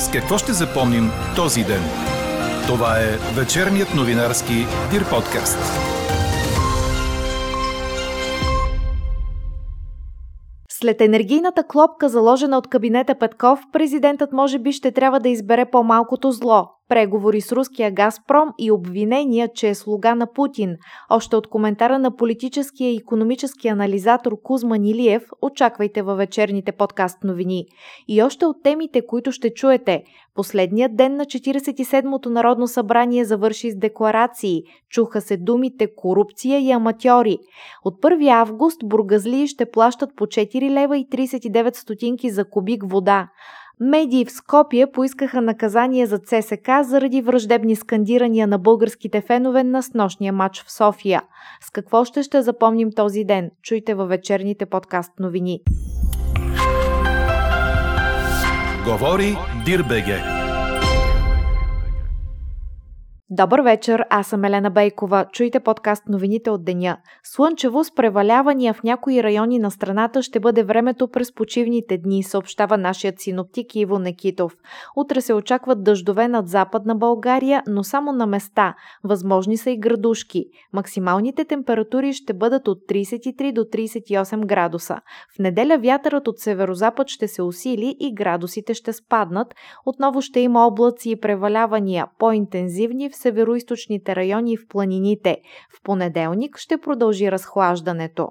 С какво ще запомним този ден? Това е вечерният новинарски Дир подкаст. След енергийната клопка, заложена от кабинета Петков, президентът може би ще трябва да избере по-малкото зло преговори с руския Газпром и обвинения, че е слуга на Путин. Още от коментара на политическия и економически анализатор Кузма Нилиев очаквайте във вечерните подкаст новини. И още от темите, които ще чуете. Последният ден на 47-то Народно събрание завърши с декларации. Чуха се думите корупция и аматьори. От 1 август бургазлии ще плащат по 4 лева и 39 стотинки за кубик вода. Медии в Скопие поискаха наказание за ЦСК заради враждебни скандирания на българските фенове на снощния матч в София. С какво ще ще запомним този ден? Чуйте във вечерните подкаст новини. Говори Дирбеге. Добър вечер, аз съм Елена Бейкова. Чуйте подкаст новините от деня. Слънчево с превалявания в някои райони на страната ще бъде времето през почивните дни, съобщава нашият синоптик Иво Некитов. Утре се очакват дъждове над западна България, но само на места. Възможни са и градушки. Максималните температури ще бъдат от 33 до 38 градуса. В неделя вятърът от северозапад ще се усили и градусите ще спаднат. Отново ще има облаци и превалявания, по-интензивни в североизточните райони в планините. В понеделник ще продължи разхлаждането.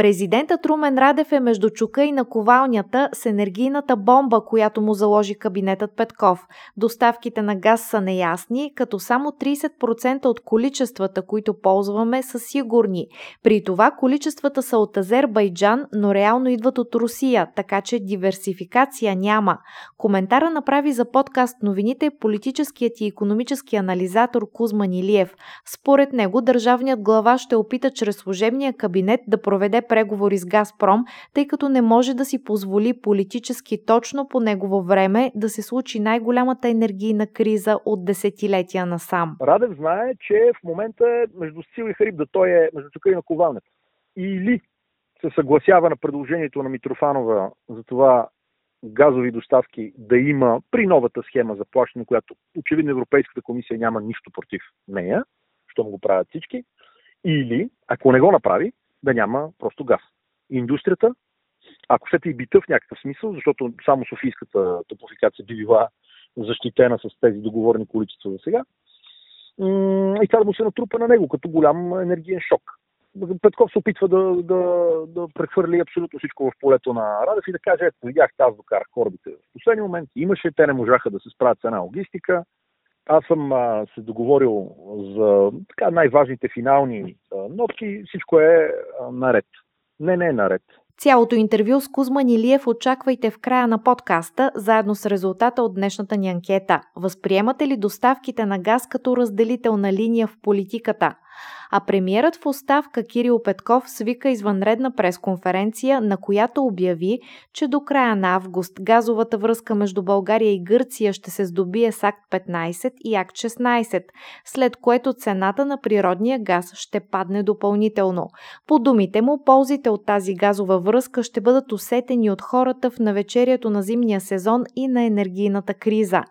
Президентът Румен Радев е между чука и наковалнята с енергийната бомба, която му заложи кабинетът Петков. Доставките на газ са неясни, като само 30% от количествата, които ползваме, са сигурни. При това количествата са от Азербайджан, но реално идват от Русия, така че диверсификация няма. Коментара направи за подкаст новините политическият и економически анализатор Кузма Нилиев. Според него държавният глава ще опита чрез служебния кабинет да проведе преговори с Газпром, тъй като не може да си позволи политически точно по негово време да се случи най-голямата енергийна криза от десетилетия насам. Радев знае, че в момента е между Сил и Хариб, да той е между чука и на ковалнята. Или се съгласява на предложението на Митрофанова за това газови доставки да има при новата схема за плащане, която очевидно Европейската комисия няма нищо против нея, щом го правят всички, или, ако не го направи, да няма просто газ. Индустрията, ако щете и бита в някакъв смисъл, защото само Софийската топофикация би била защитена с тези договорни количества за сега, и това да му се натрупа на него като голям енергиен шок. Петков се опитва да, да, да прехвърли абсолютно всичко в полето на Радев и да каже, ето, видях, аз докарах корабите в последния момент, имаше, те не можаха да се справят с една логистика, аз съм а, се договорил за така, най-важните финални а, нотки. Всичко е а, наред. Не, не е наред. Цялото интервю с Кузман Илиев очаквайте в края на подкаста, заедно с резултата от днешната ни анкета. Възприемате ли доставките на газ като разделителна линия в политиката? А премиерът в оставка Кирил Петков свика извънредна пресконференция, на която обяви, че до края на август газовата връзка между България и Гърция ще се здобие с Акт 15 и Акт 16, след което цената на природния газ ще падне допълнително. По думите му, ползите от тази газова връзка ще бъдат усетени от хората в навечерието на зимния сезон и на енергийната криза.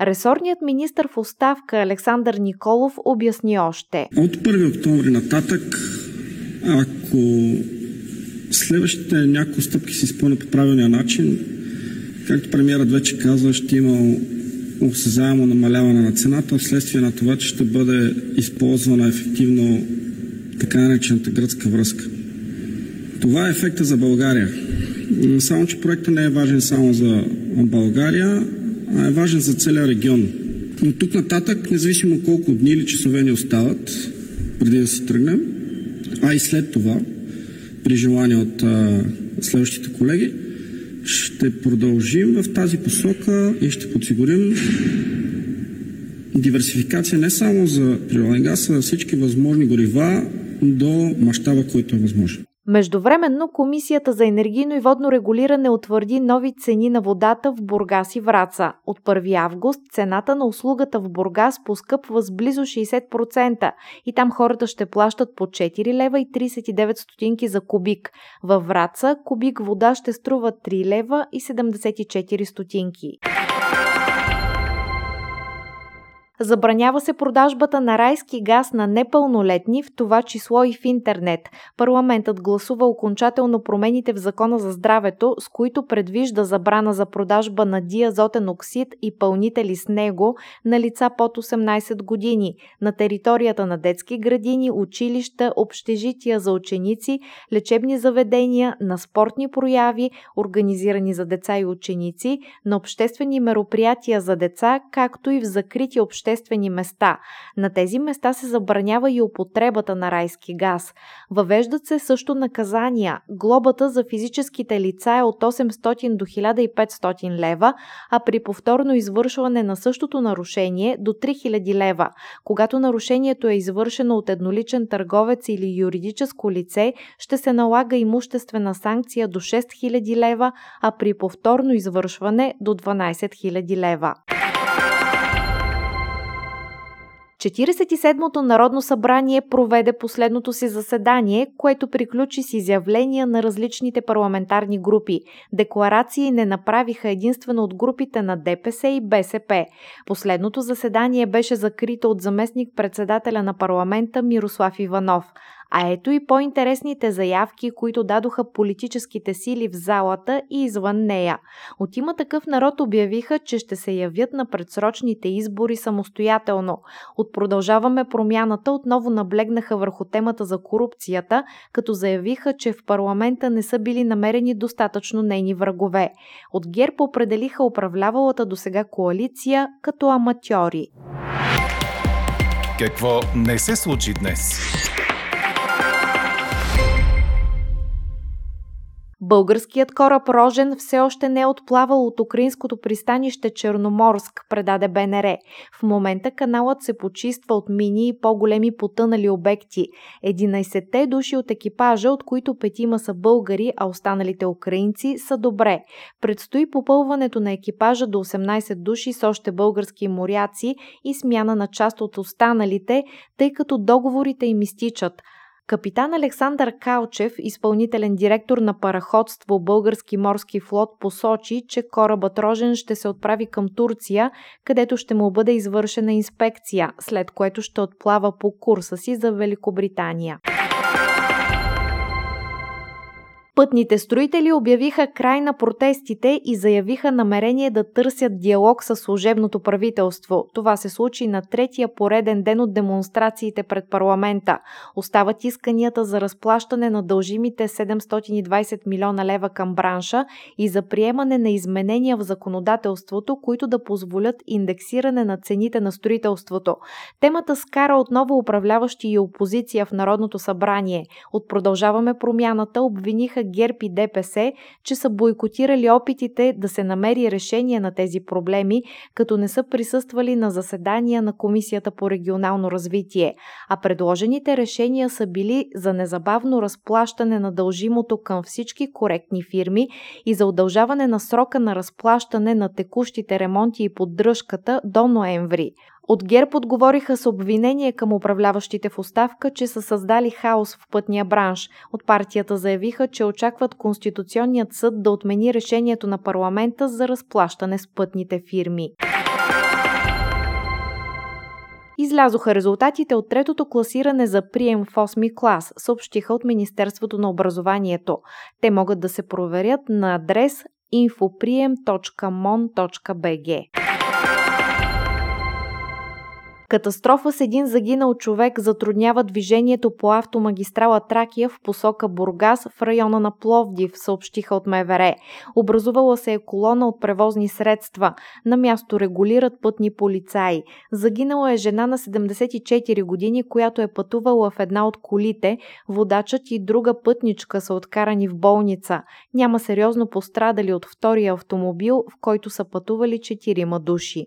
Ресорният министр в оставка Александър Николов обясни още. От 1 октомври нататък, ако следващите няколко стъпки се изпълнят по правилния начин, както премиерът вече каза, ще има осезаемо намаляване на цената, вследствие на това, че ще бъде използвана ефективно така наречената гръцка връзка. Това е ефекта за България. Само, че проектът не е важен само за България, е важен за целия регион. Но тук нататък, независимо колко дни или часове ни остават, преди да си тръгнем, а и след това, при желание от а, следващите колеги, ще продължим в тази посока и ще подсигурим диверсификация не само за природен газ, а за всички възможни горива до мащаба, който е възможен. Междувременно Комисията за енергийно и водно регулиране утвърди нови цени на водата в Бургас и Враца. От 1 август цената на услугата в Бургас поскъпва с близо 60% и там хората ще плащат по 4 лева и 39 стотинки за кубик. Във Враца кубик вода ще струва 3 лева и 74 стотинки. Забранява се продажбата на райски газ на непълнолетни, в това число и в интернет. Парламентът гласува окончателно промените в Закона за здравето, с които предвижда забрана за продажба на диазотен оксид и пълнители с него на лица под 18 години на територията на детски градини, училища, общежития за ученици, лечебни заведения, на спортни прояви, организирани за деца и ученици, на обществени мероприятия за деца, както и в закрити обществени обществени места. На тези места се забранява и употребата на райски газ. Въвеждат се също наказания. Глобата за физическите лица е от 800 до 1500 лева, а при повторно извършване на същото нарушение до 3000 лева. Когато нарушението е извършено от едноличен търговец или юридическо лице, ще се налага имуществена санкция до 6000 лева, а при повторно извършване до 12 000 лева. 47-то Народно събрание проведе последното си заседание, което приключи с изявления на различните парламентарни групи. Декларации не направиха единствено от групите на ДПС и БСП. Последното заседание беше закрито от заместник председателя на парламента Мирослав Иванов. А ето и по-интересните заявки, които дадоха политическите сили в залата и извън нея. От има такъв народ обявиха, че ще се явят на предсрочните избори самостоятелно. От продължаваме промяната отново наблегнаха върху темата за корупцията, като заявиха, че в парламента не са били намерени достатъчно нейни врагове. От ГЕРБ определиха управлявалата до сега коалиция като аматьори. Какво не се случи днес? Българският кораб Рожен все още не е отплавал от украинското пристанище Черноморск, предаде БНР. В момента каналът се почиства от мини и по-големи потънали обекти. 11-те души от екипажа, от които петима са българи, а останалите украинци, са добре. Предстои попълването на екипажа до 18 души с още български моряци и смяна на част от останалите, тъй като договорите им изтичат – Капитан Александър Калчев, изпълнителен директор на параходство Български морски флот, посочи, че корабът Рожен ще се отправи към Турция, където ще му бъде извършена инспекция, след което ще отплава по курса си за Великобритания. Пътните строители обявиха край на протестите и заявиха намерение да търсят диалог с служебното правителство. Това се случи на третия пореден ден от демонстрациите пред парламента. Остават исканията за разплащане на дължимите 720 милиона лева към бранша и за приемане на изменения в законодателството, които да позволят индексиране на цените на строителството. Темата скара отново управляващи и опозиция в Народното събрание. От продължаваме промяната обвиниха ГЕРБ и ДПС, че са бойкотирали опитите да се намери решение на тези проблеми, като не са присъствали на заседания на Комисията по регионално развитие, а предложените решения са били за незабавно разплащане на дължимото към всички коректни фирми и за удължаване на срока на разплащане на текущите ремонти и поддръжката до ноември. От ГЕРБ отговориха с обвинение към управляващите в оставка, че са създали хаос в пътния бранш. От партията заявиха, че очакват Конституционният съд да отмени решението на парламента за разплащане с пътните фирми. Излязоха резултатите от третото класиране за прием в 8 клас, съобщиха от Министерството на образованието. Те могат да се проверят на адрес infopriем.mon.bg. Катастрофа с един загинал човек затруднява движението по автомагистрала Тракия в посока Бургас в района на Пловдив, съобщиха от МВР. Образувала се е колона от превозни средства. На място регулират пътни полицаи. Загинала е жена на 74 години, която е пътувала в една от колите. Водачът и друга пътничка са откарани в болница. Няма сериозно пострадали от втория автомобил, в който са пътували четирима души.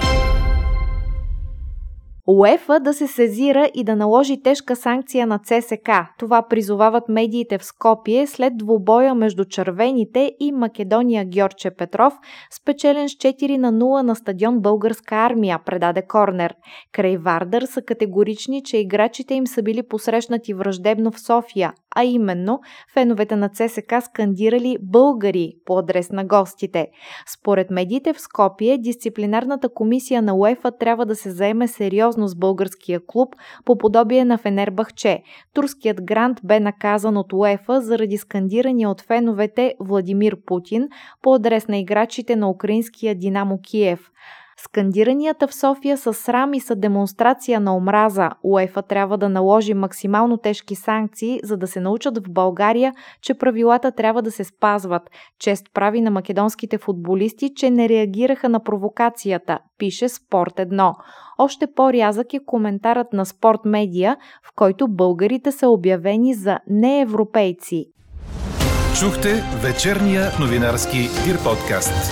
УЕФА да се сезира и да наложи тежка санкция на ЦСК. Това призовават медиите в Скопие след двубоя между червените и Македония Георче Петров, спечелен с 4 на 0 на стадион Българска армия, предаде Корнер. Край Вардър са категорични, че играчите им са били посрещнати враждебно в София, а именно феновете на ЦСК скандирали българи по адрес на гостите. Според медиите в Скопие, дисциплинарната комисия на УЕФА трябва да се заеме сериозно с българския клуб по подобие на Фенербахче. Турският грант бе наказан от УЕФА заради скандирания от феновете Владимир Путин по адрес на играчите на украинския Динамо Киев. Скандиранията в София са срам и са демонстрация на омраза. УЕФА трябва да наложи максимално тежки санкции, за да се научат в България, че правилата трябва да се спазват. Чест прави на македонските футболисти, че не реагираха на провокацията, пише Спорт 1. Още по-рязък е коментарът на Спорт Медиа, в който българите са обявени за неевропейци. Чухте вечерния новинарски Дир подкаст.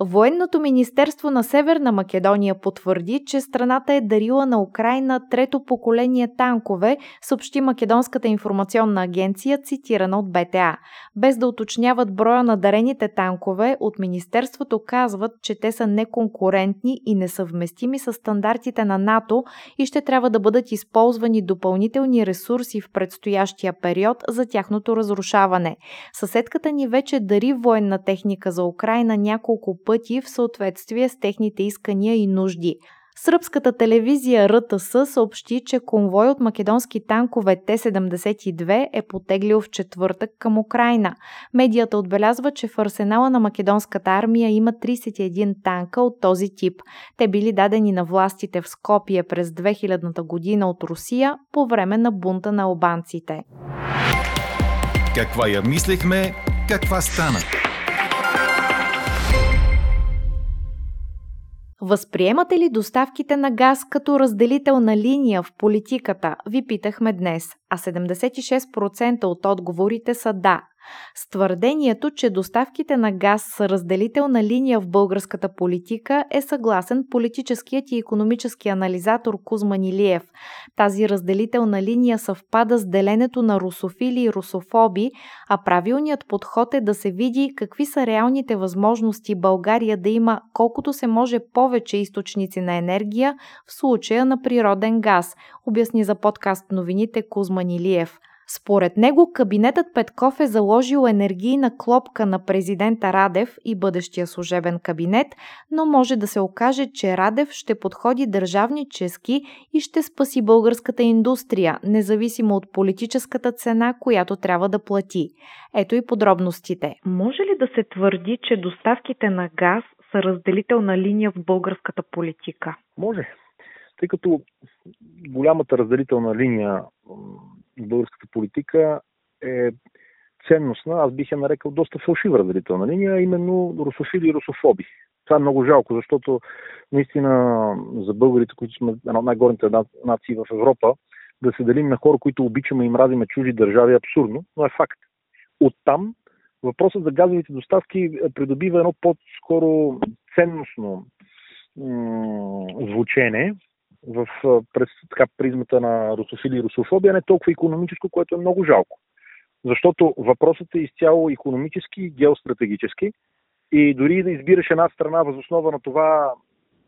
Военното министерство на Северна Македония потвърди, че страната е дарила на Украина трето поколение танкове, съобщи Македонската информационна агенция, цитирана от БТА. Без да уточняват броя на дарените танкове, от Министерството казват, че те са неконкурентни и несъвместими с стандартите на НАТО и ще трябва да бъдат използвани допълнителни ресурси в предстоящия период за тяхното разрушаване. Съседката ни вече дари военна техника за Украина няколко пъти в съответствие с техните искания и нужди. Сръбската телевизия РТС съобщи, че конвой от македонски танкове Т-72 е потеглил в четвъртък към Украина. Медията отбелязва, че в арсенала на македонската армия има 31 танка от този тип. Те били дадени на властите в Скопие през 2000 година от Русия по време на бунта на албанците. Каква я мислехме, каква стана? Възприемате ли доставките на газ като разделителна линия в политиката? Ви питахме днес, а 76% от отговорите са да. С твърдението, че доставките на газ са разделителна линия в българската политика е съгласен политическият и економически анализатор Кузман Илиев. Тази разделителна линия съвпада с деленето на русофили и русофоби, а правилният подход е да се види какви са реалните възможности България да има колкото се може повече източници на енергия в случая на природен газ, обясни за подкаст новините Кузман Илиев. Според него кабинетът Петков е заложил енергийна клопка на президента Радев и бъдещия служебен кабинет, но може да се окаже, че Радев ще подходи държавнически и ще спаси българската индустрия, независимо от политическата цена, която трябва да плати. Ето и подробностите. Може ли да се твърди, че доставките на газ са разделителна линия в българската политика? Може. Тъй като голямата разделителна линия българската политика е ценностна, аз бих я нарекал доста фалшива разделителна линия, именно русофили и русофоби. Това е много жалко, защото наистина за българите, които сме една от най-горните нации в Европа, да се делим на хора, които обичаме и мразиме чужди държави е абсурдно, но е факт. Оттам въпросът за газовите доставки придобива едно по-скоро ценностно звучене, в, през така, призмата на русофили и русофобия, не толкова економическо, което е много жалко. Защото въпросът е изцяло економически и геостратегически. И дори да избираш една страна възоснова на това,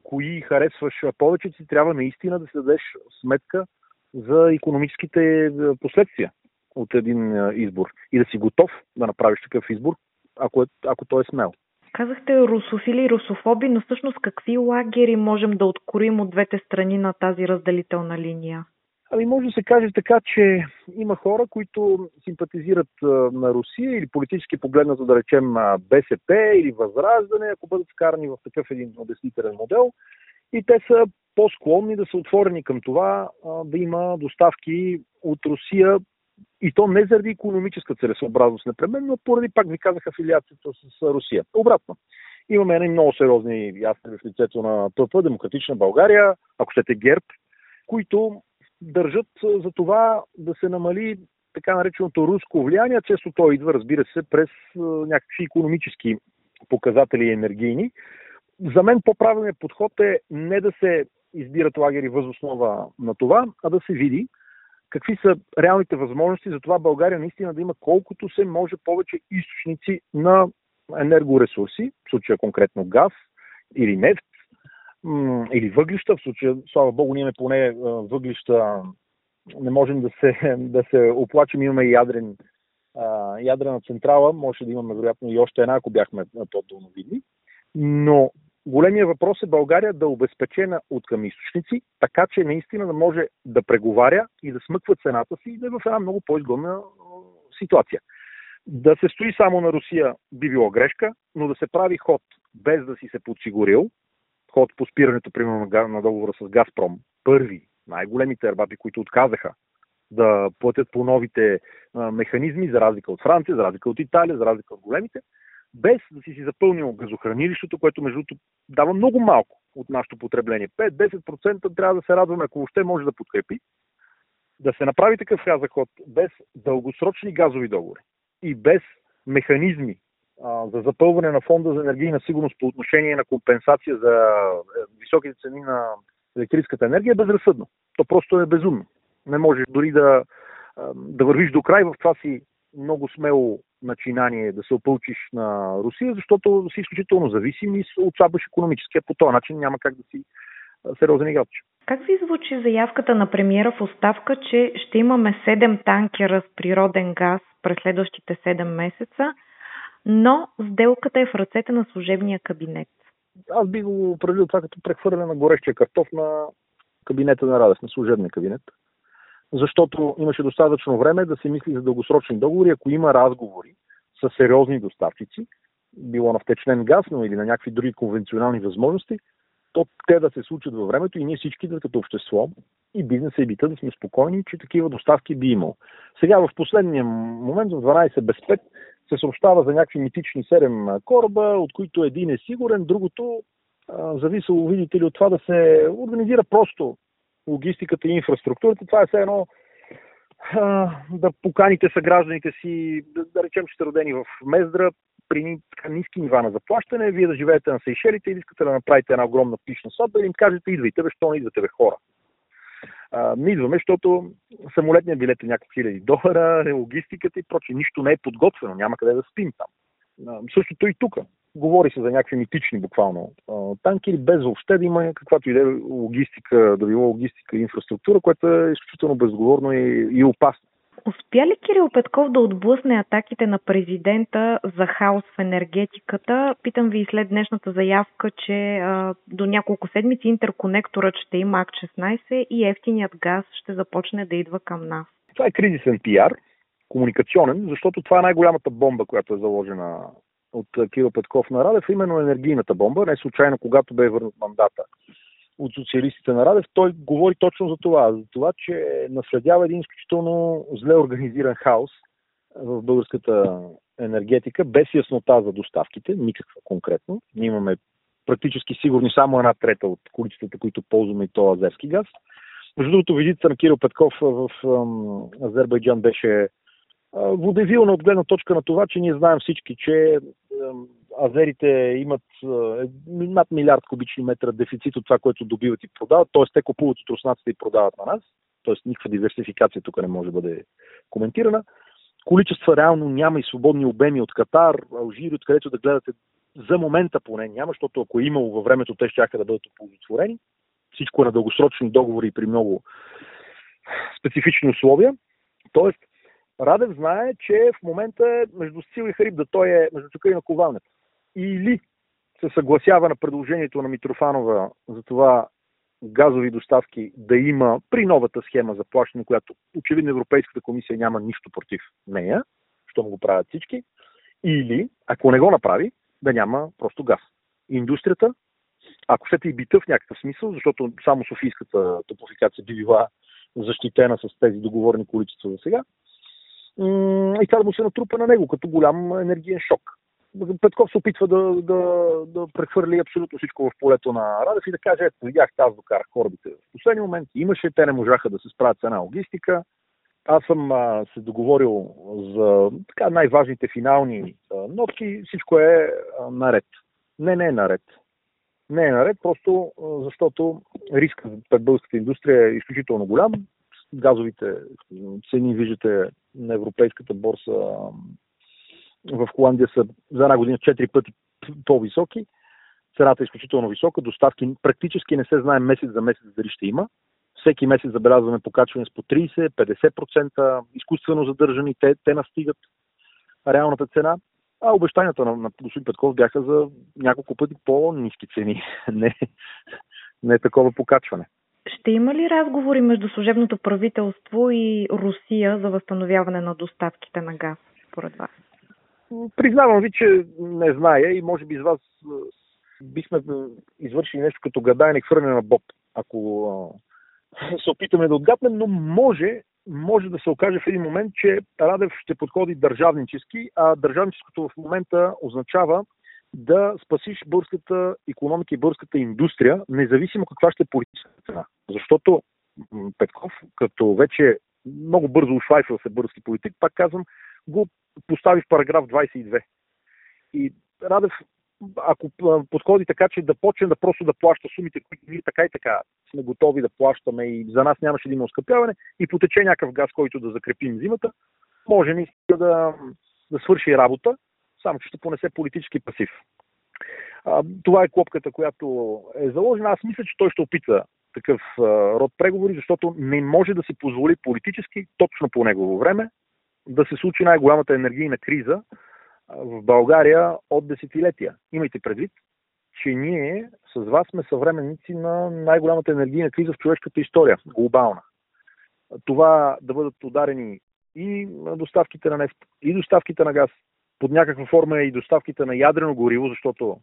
кои харесваш повече, си трябва наистина да се дадеш сметка за економическите последствия от един избор. И да си готов да направиш такъв избор, ако, е, ако той е смел. Казахте русофили и русофоби, но всъщност какви лагери можем да откорим от двете страни на тази разделителна линия? Ами може да се каже така, че има хора, които симпатизират на Русия или политически погледнато да речем БСП или Възраждане, ако бъдат вкарани в такъв един обяснителен модел. И те са по-склонни да са отворени към това да има доставки от Русия и то не заради економическа целесообразност непременно, а поради, пак ви казах, афилиацията с Русия. Обратно. Имаме едни много сериозни ясни в лицето на ПП, Демократична България, ако щете ГЕРБ, които държат за това да се намали така нареченото руско влияние. Често то идва, разбира се, през някакви економически показатели енергийни. За мен по-правилният подход е не да се избират лагери възоснова на това, а да се види какви са реалните възможности за това България наистина да има колкото се може повече източници на енергоресурси, в случая конкретно газ или нефт, или въглища, в случая, слава Богу, ние имаме поне въглища, не можем да се, да се оплачем, имаме ядрен, ядрена централа, може да имаме вероятно и още една, ако бяхме по-дълновидни. Но големия въпрос е България да е обезпечена от към източници, така че наистина да може да преговаря и да смъква цената си и да е в една много по-изгодна ситуация. Да се стои само на Русия би било грешка, но да се прави ход без да си се подсигурил, ход по спирането, примерно, на договора с Газпром, първи, най-големите арбати, които отказаха да платят по новите механизми, за разлика от Франция, за разлика от Италия, за разлика от големите, без да си си запълнил газохранилището, което между другото дава много малко от нашето потребление. 5-10% трябва да се радваме, ако въобще може да подкрепи, да се направи такъв ход без дългосрочни газови договори и без механизми а, за запълване на фонда за енергийна сигурност по отношение на компенсация за е, високите цени на електрическата енергия е безразсъдно. То просто е безумно. Не можеш дори да, да вървиш до край в това си много смело начинание да се опълчиш на Русия, защото си изключително зависим и отслабваш економически. по този начин няма как да си сериозен играч. Как ви звучи заявката на премиера в оставка, че ще имаме 7 танкера с природен газ през следващите 7 месеца, но сделката е в ръцете на служебния кабинет? Аз би го определил това като прехвърляне на горещия картоф на кабинета на Радев, на служебния кабинет защото имаше достатъчно време да се мисли за дългосрочни договори, ако има разговори с сериозни доставчици, било на втечнен газ, но или на някакви други конвенционални възможности, то те да се случат във времето и ние всички да като общество и бизнеса и бита да сме спокойни, че такива доставки би имало. Сега в последния момент, в 12 без 5, се съобщава за някакви митични 7 кораба, от които един е сигурен, другото зависело, видите ли, от това да се организира просто логистиката и инфраструктурата. Това е все едно да поканите съгражданите си, да, да речем, че сте родени в Мездра, при така ниски нива на заплащане, вие да живеете на Сейшелите и искате да направите една огромна пишна сватба и им кажете, идвайте, бе, що не идвате, бе, хора. А, не идваме, защото самолетният билет е няколко хиляди долара, логистиката и прочее. Нищо не е подготвено, няма къде да спим там. А, същото и тук. Говори се за някакви митични буквално танкери, без въобще да има каквато и да е логистика, да било логистика и инфраструктура, което е изключително безговорно и, и опасно. Успя ли Кирил Петков да отблъсне атаките на президента за хаос в енергетиката? Питам ви след днешната заявка, че а, до няколко седмици интерконекторът ще има АК-16 и ефтиният газ ще започне да идва към нас. Това е кризисен пиар, комуникационен, защото това е най-голямата бомба, която е заложена от Кирил Петков на Радев, именно енергийната бомба. Не случайно, когато бе върнат мандата от социалистите на Радев, той говори точно за това. За това, че наследява един изключително зле организиран хаос в българската енергетика, без яснота за доставките, никаква конкретно. Ние имаме практически сигурни само една трета от количествата, които ползваме и то азерски газ. Между другото, визитата на Кирил Петков в Азербайджан беше водевилна от гледна точка на това, че ние знаем всички, че азерите имат над милиард кубични метра дефицит от това, което добиват и продават, т.е. те купуват от руснаците и продават на нас, т.е. никаква диверсификация тук не може да бъде коментирана. Количества реално няма и свободни обеми от Катар, Алжир, откъдето да гледате за момента поне няма, защото ако е имало във времето, те ще да бъдат оползотворени. Всичко е на дългосрочни договори при много специфични условия. Тоест, Радев знае, че в момента е между Сил и Хариб, да той е между тука и на ковалнята. Или се съгласява на предложението на Митрофанова за това газови доставки да има при новата схема за плащане, която очевидно Европейската комисия няма нищо против нея, що му го правят всички, или, ако не го направи, да няма просто газ. Индустрията, ако щете и бита в някакъв смисъл, защото само Софийската топофикация би била защитена с тези договорни количества за сега, и това да му се натрупа на него като голям енергиен шок. Петков се опитва да, да, да прехвърли абсолютно всичко в полето на Радев и да каже, ето, видях, аз докарах корабите. В последния момент имаше, те не можаха да се справят с една логистика. Аз съм а, се договорил за така най-важните финални а, нотки. Всичко е а, наред. Не, не е наред. Не е наред, просто а, защото риска пред българската индустрия е изключително голям. Газовите цени, виждате, на европейската борса в Холандия са за една година 4 пъти по-високи. Цената е изключително висока. Доставки практически не се знае месец за месец дали ще има. Всеки месец забелязваме покачване с по 30-50%, изкуствено задържани, те, те настигат реалната цена. А обещанията на, на господин Петков бяха за няколко пъти по-низки цени, не, не такова покачване. Ще има ли разговори между служебното правителство и Русия за възстановяване на доставките на газ, според вас? Признавам ви, че не зная и може би с вас бихме извършили нещо като гадаене хвърляне на Боб, ако се опитаме да отгаднем, но може, може да се окаже в един момент, че Радев ще подходи държавнически, а държавническото в момента означава да спасиш българската економика и българската индустрия, независимо каква ще е политическата цена. Защото Петков, като вече много бързо ушлайфва се български политик, пак казвам, го постави в параграф 22. И Радев, ако подходи така, че да почне да просто да плаща сумите, които ние така и така сме готови да плащаме и за нас нямаше да има оскъпяване и потече някакъв газ, който да закрепим зимата, може наистина да, да свърши работа, само че ще понесе политически пасив. А, това е клопката, която е заложена. Аз мисля, че той ще опита такъв а, род преговори, защото не може да си позволи политически, точно по негово време, да се случи най-голямата енергийна криза в България от десетилетия. Имайте предвид, че ние с вас сме съвременници на най-голямата енергийна криза в човешката история, глобална. Това да бъдат ударени и доставките на нефт, и доставките на газ, под някаква форма и доставките на ядрено гориво, защото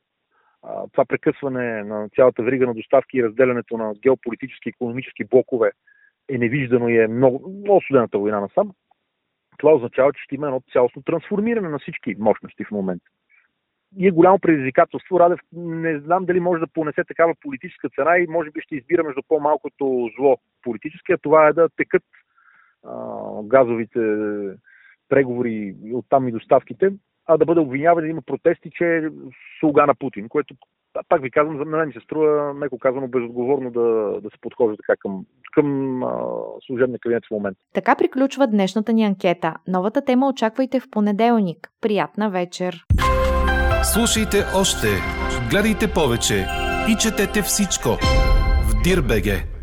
а, това прекъсване на цялата врига на доставки и разделянето на геополитически и економически блокове е невиждано и е много, много студената война насам това означава, че ще има едно цялостно трансформиране на всички мощности в момента. И е голямо предизвикателство. Радев не знам дали може да понесе такава политическа цена и може би ще избира между по-малкото зло политически, а това е да текат а, газовите преговори оттам и доставките, а да бъде обвиняван да има протести, че е слуга на Путин, което пак ви казвам, за мен ми се струва, меко казано, безотговорно да, да се подхожда така към, към а, служебния кабинет в момента. Така приключва днешната ни анкета. Новата тема очаквайте в понеделник. Приятна вечер! Слушайте още, гледайте повече и четете всичко в Дирбеге.